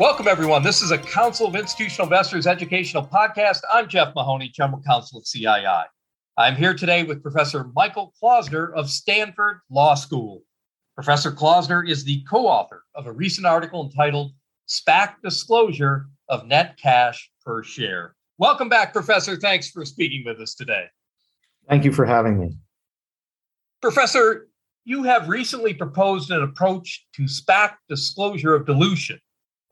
Welcome, everyone. This is a Council of Institutional Investors educational podcast. I'm Jeff Mahoney, General Counsel of CII. I'm here today with Professor Michael Klausner of Stanford Law School. Professor Klausner is the co author of a recent article entitled SPAC Disclosure of Net Cash Per Share. Welcome back, Professor. Thanks for speaking with us today. Thank you for having me. Professor, you have recently proposed an approach to SPAC disclosure of dilution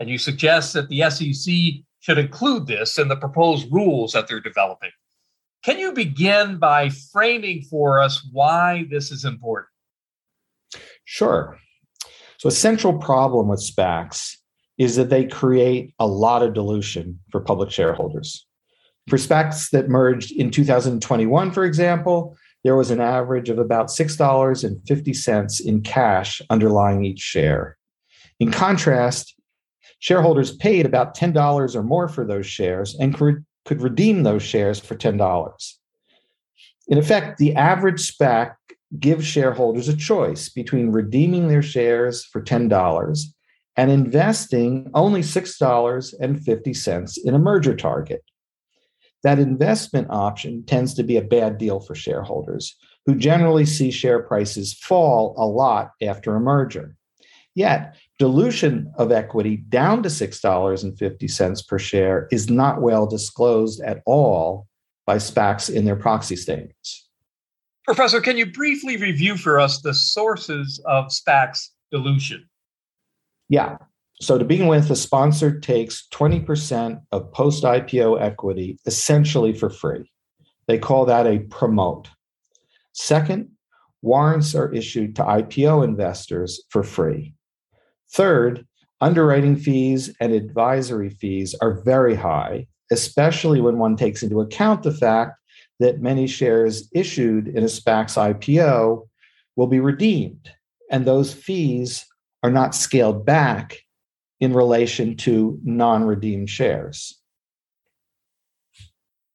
and you suggest that the SEC should include this in the proposed rules that they're developing. Can you begin by framing for us why this is important? Sure. So, a central problem with SPACs is that they create a lot of dilution for public shareholders. For SPACs that merged in 2021, for example, there was an average of about $6.50 in cash underlying each share. In contrast, Shareholders paid about $10 or more for those shares and could, redeem those shares for $10. In effect, the average SPAC gives shareholders a choice between redeeming their shares for $10 and investing only $6.50 in a merger target. That investment option tends to be a bad deal for shareholders who generally see share prices fall a lot after a merger. Yet, dilution of equity down to $6.50 per share is not well disclosed at all by SPACs in their proxy statements. Professor, can you briefly review for us the sources of SPACs dilution? Yeah. So, to begin with, the sponsor takes 20% of post IPO equity essentially for free. They call that a promote. Second, warrants are issued to IPO investors for free. Third, underwriting fees and advisory fees are very high, especially when one takes into account the fact that many shares issued in a SPAC's IPO will be redeemed, and those fees are not scaled back in relation to non redeemed shares.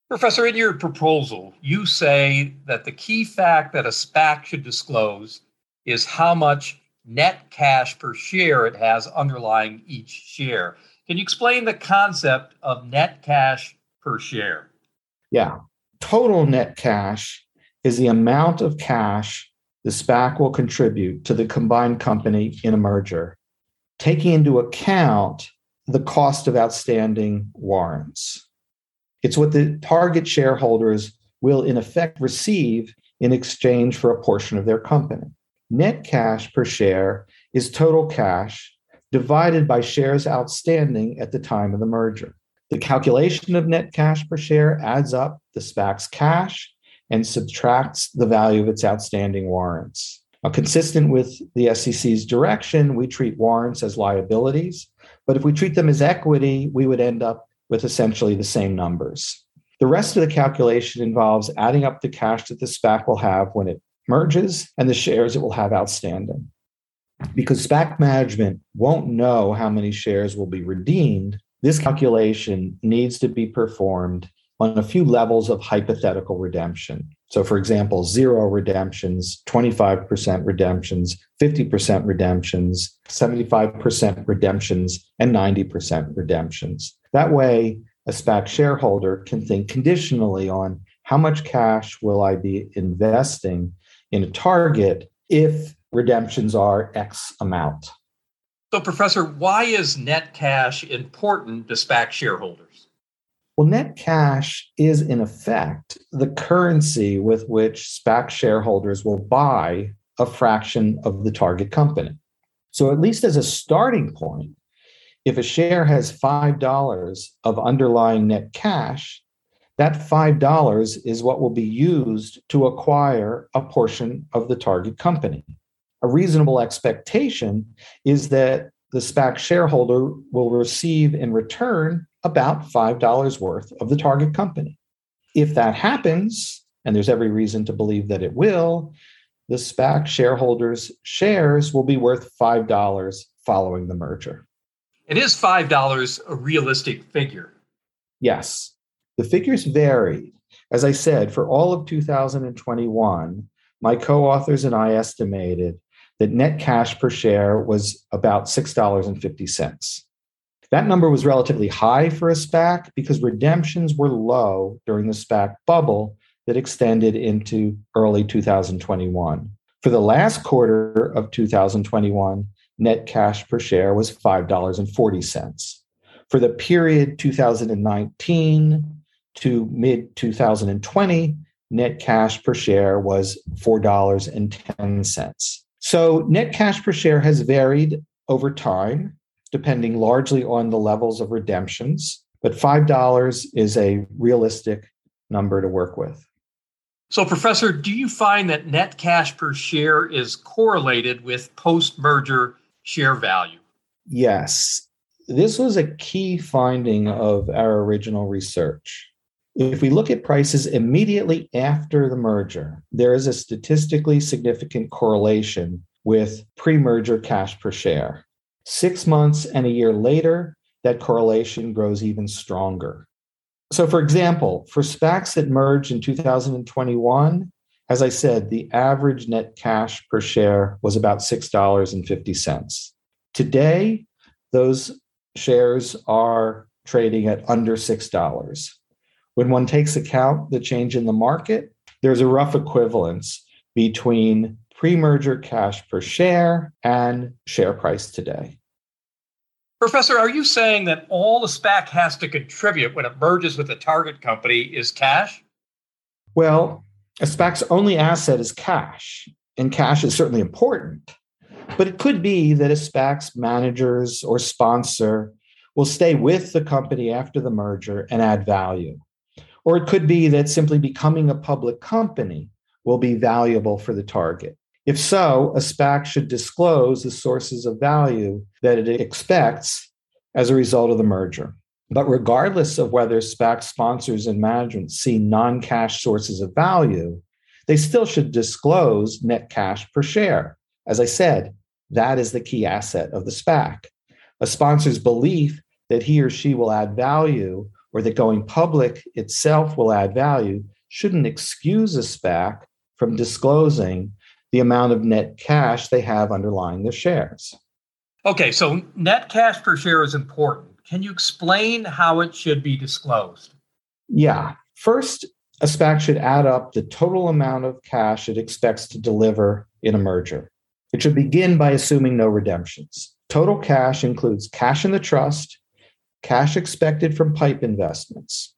Professor, in your proposal, you say that the key fact that a SPAC should disclose is how much net cash per share it has underlying each share. Can you explain the concept of net cash per share? Yeah. Total net cash is the amount of cash the SPAC will contribute to the combined company in a merger, taking into account the cost of outstanding warrants. It's what the target shareholders will, in effect, receive in exchange for a portion of their company. Net cash per share is total cash divided by shares outstanding at the time of the merger. The calculation of net cash per share adds up the SPAC's cash and subtracts the value of its outstanding warrants. Now, consistent with the SEC's direction, we treat warrants as liabilities, but if we treat them as equity, we would end up with essentially the same numbers. The rest of the calculation involves adding up the cash that the SPAC will have when it merges and the shares it will have outstanding. Because SPAC management won't know how many shares will be redeemed, this calculation needs to be performed on a few levels of hypothetical redemption. So, for example, zero redemptions, 25% redemptions, 50% redemptions, 75% redemptions, and 90% redemptions. That way, a SPAC shareholder can think conditionally on how much cash will I be investing in a target if redemptions are X amount. So, Professor, why is net cash important to SPAC shareholders? Well, net cash is, in effect, the currency with which SPAC shareholders will buy a fraction of the target company. So, at least as a starting point, if a share has $5 of underlying net cash, that $5 is what will be used to acquire a portion of the target company. A reasonable expectation is that the SPAC shareholder will receive in return about $5 worth of the target company. If that happens, and there's every reason to believe that it will, the SPAC shareholders' shares will be worth $5 following the merger. It is $5 a realistic figure. Yes. The figures vary. As I said, for all of 2021, my co authors and I estimated that net cash per share was about $6.50. That number was relatively high for a SPAC because redemptions were low during the SPAC bubble that extended into early 2021. For the last quarter of 2021, net cash per share was $5.40. For the period 2019 to mid 2020, net cash per share was $4.10. So, net cash per share has varied over time, depending largely on the levels of redemptions, but $5 is a realistic number to work with. So, Professor, do you find that net cash per share is correlated with post merger share value? Yes. This was a key finding of our original research. If we look at prices immediately after the merger, there is a statistically significant correlation with pre merger cash per share. Six months and a year later, that correlation grows even stronger. So, for example, for SPACs that merged in 2021, as I said, the average net cash per share was about $6.50. Today, those shares are trading at under $6. When one takes account the change in the market, there's a rough equivalence between pre merger cash per share and share price today. Professor, are you saying that all the SPAC has to contribute when it merges with a target company is cash? Well, a SPAC's only asset is cash, and cash is certainly important. But it could be that a SPAC's managers or sponsor will stay with the company after the merger and add value. Or it could be that simply becoming a public company will be valuable for the target. If so, a SPAC should disclose the sources of value that it expects as a result of the merger. But regardless of whether SPAC sponsors and management see non cash sources of value, they still should disclose net cash per share. As I said, that is the key asset of the SPAC. A sponsor's belief that he or she will add value or that going public itself will add value shouldn't excuse a SPAC from disclosing the amount of net cash they have underlying the shares. Okay, so net cash per share is important. Can you explain how it should be disclosed? Yeah. First, a SPAC should add up the total amount of cash it expects to deliver in a merger. It should begin by assuming no redemptions. Total cash includes cash in the trust, cash expected from pipe investments.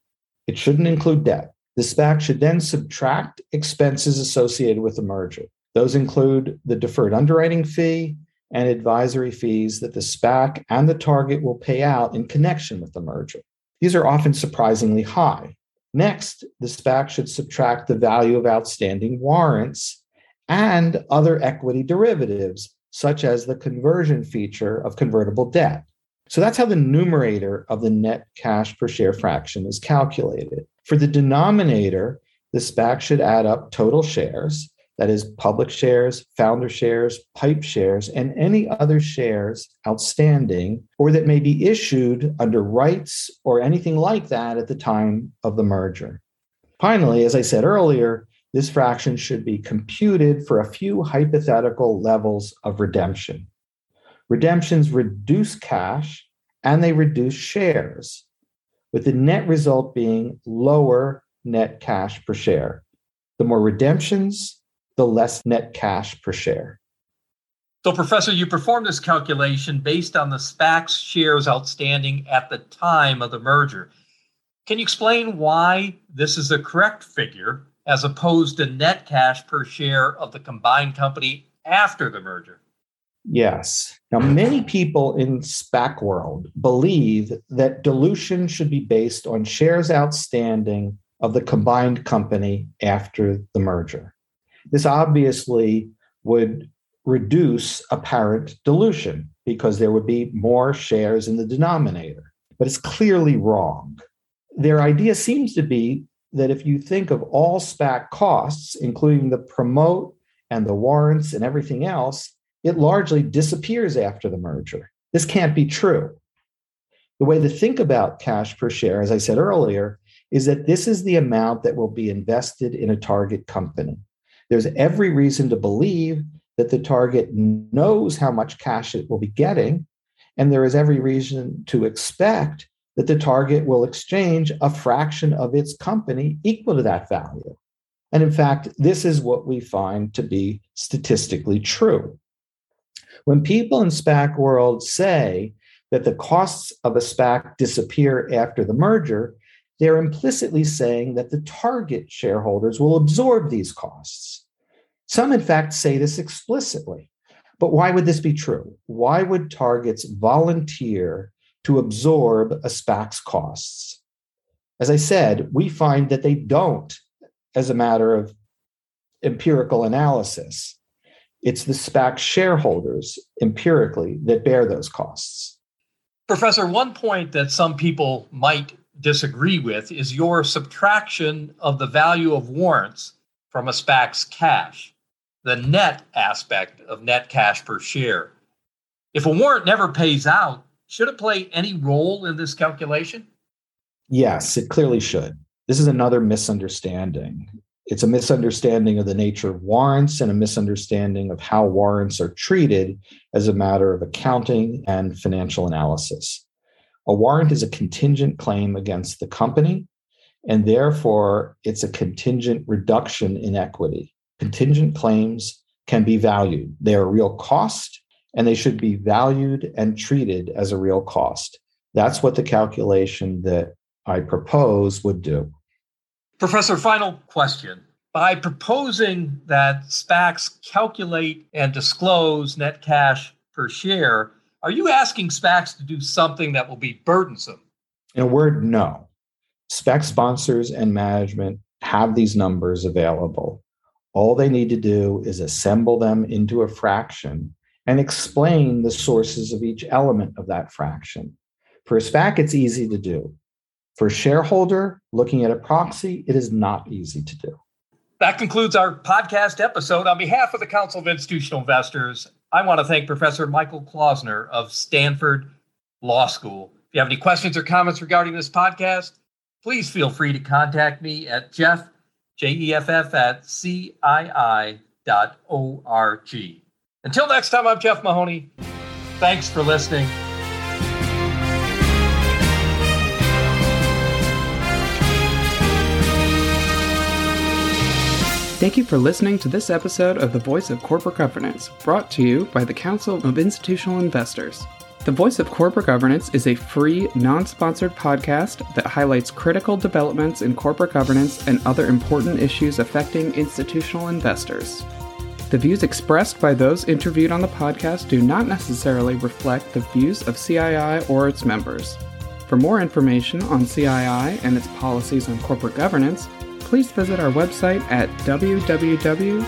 It shouldn't include debt. The SPAC should then subtract expenses associated with the merger. Those include the deferred underwriting fee and advisory fees that the SPAC and the target will pay out in connection with the merger. These are often surprisingly high. Next, the SPAC should subtract the value of outstanding warrants and other equity derivatives, such as the conversion feature of convertible debt. So that's how the numerator of the net cash per share fraction is calculated. For the denominator, the SPAC should add up total shares, that is, public shares, founder shares, pipe shares, and any other shares outstanding or that may be issued under rights or anything like that at the time of the merger. Finally, as I said earlier, this fraction should be computed for a few hypothetical levels of redemption. Redemptions reduce cash and they reduce shares, with the net result being lower net cash per share. The more redemptions, the less net cash per share. So, Professor, you performed this calculation based on the SPAC's shares outstanding at the time of the merger. Can you explain why this is the correct figure as opposed to net cash per share of the combined company after the merger? Yes. Now, many people in SPAC world believe that dilution should be based on shares outstanding of the combined company after the merger. This obviously would reduce apparent dilution because there would be more shares in the denominator. But it's clearly wrong. Their idea seems to be that if you think of all SPAC costs, including the promote and the warrants and everything else, it largely disappears after the merger. This can't be true. The way to think about cash per share, as I said earlier, is that this is the amount that will be invested in a target company. There's every reason to believe that the target knows how much cash it will be getting And there is every reason to expect that the target will exchange a fraction of its company equal to that value. And in fact, this is what we find to be statistically true. When people in SPAC world say that the costs of a SPAC disappear after the merger, they're implicitly saying that the target shareholders will absorb these costs. Some, in fact, say this explicitly. But why would this be true? Why would targets volunteer to absorb a SPAC's costs? As I said, we find that they don't as a matter of empirical analysis. It's the SPAC shareholders empirically that bear those costs. Professor, one point that some people might disagree with is your subtraction of the value of warrants from a SPAC's cash, the net aspect of net cash per share. If a warrant never pays out, should it play any role in this calculation? Yes, it clearly should. This is another misunderstanding. It's a misunderstanding of the nature of warrants and a misunderstanding of how warrants are treated as a matter of accounting and financial analysis. A warrant is a contingent claim against the company, and therefore it's a contingent reduction in equity. Contingent claims can be valued, they are real cost, and they should be valued and treated as a real cost. That's what the calculation that I propose would do. Professor, final question. By proposing that SPACs calculate and disclose net cash per share, are you asking SPACs to do something that will be burdensome? In a word, no. SPAC sponsors and management have these numbers available. All they need to do is assemble them into a fraction and explain the sources of each element of that fraction. For a SPAC, it's easy to do. For a shareholder looking at a proxy, it is not easy to do. That concludes our podcast episode. On behalf of the Council of Institutional Investors, I want to thank Professor Michael Klausner of Stanford Law School. If you have any questions or comments regarding this podcast, please feel free to contact me at Jeff, J E F F, at CII dot O-R-G. Until next time, I'm Jeff Mahoney. Thanks for listening. Thank you for listening to this episode of The Voice of Corporate Governance, brought to you by the Council of Institutional Investors. The Voice of Corporate Governance is a free, non sponsored podcast that highlights critical developments in corporate governance and other important issues affecting institutional investors. The views expressed by those interviewed on the podcast do not necessarily reflect the views of CII or its members. For more information on CII and its policies on corporate governance, please visit our website at www.cii.org.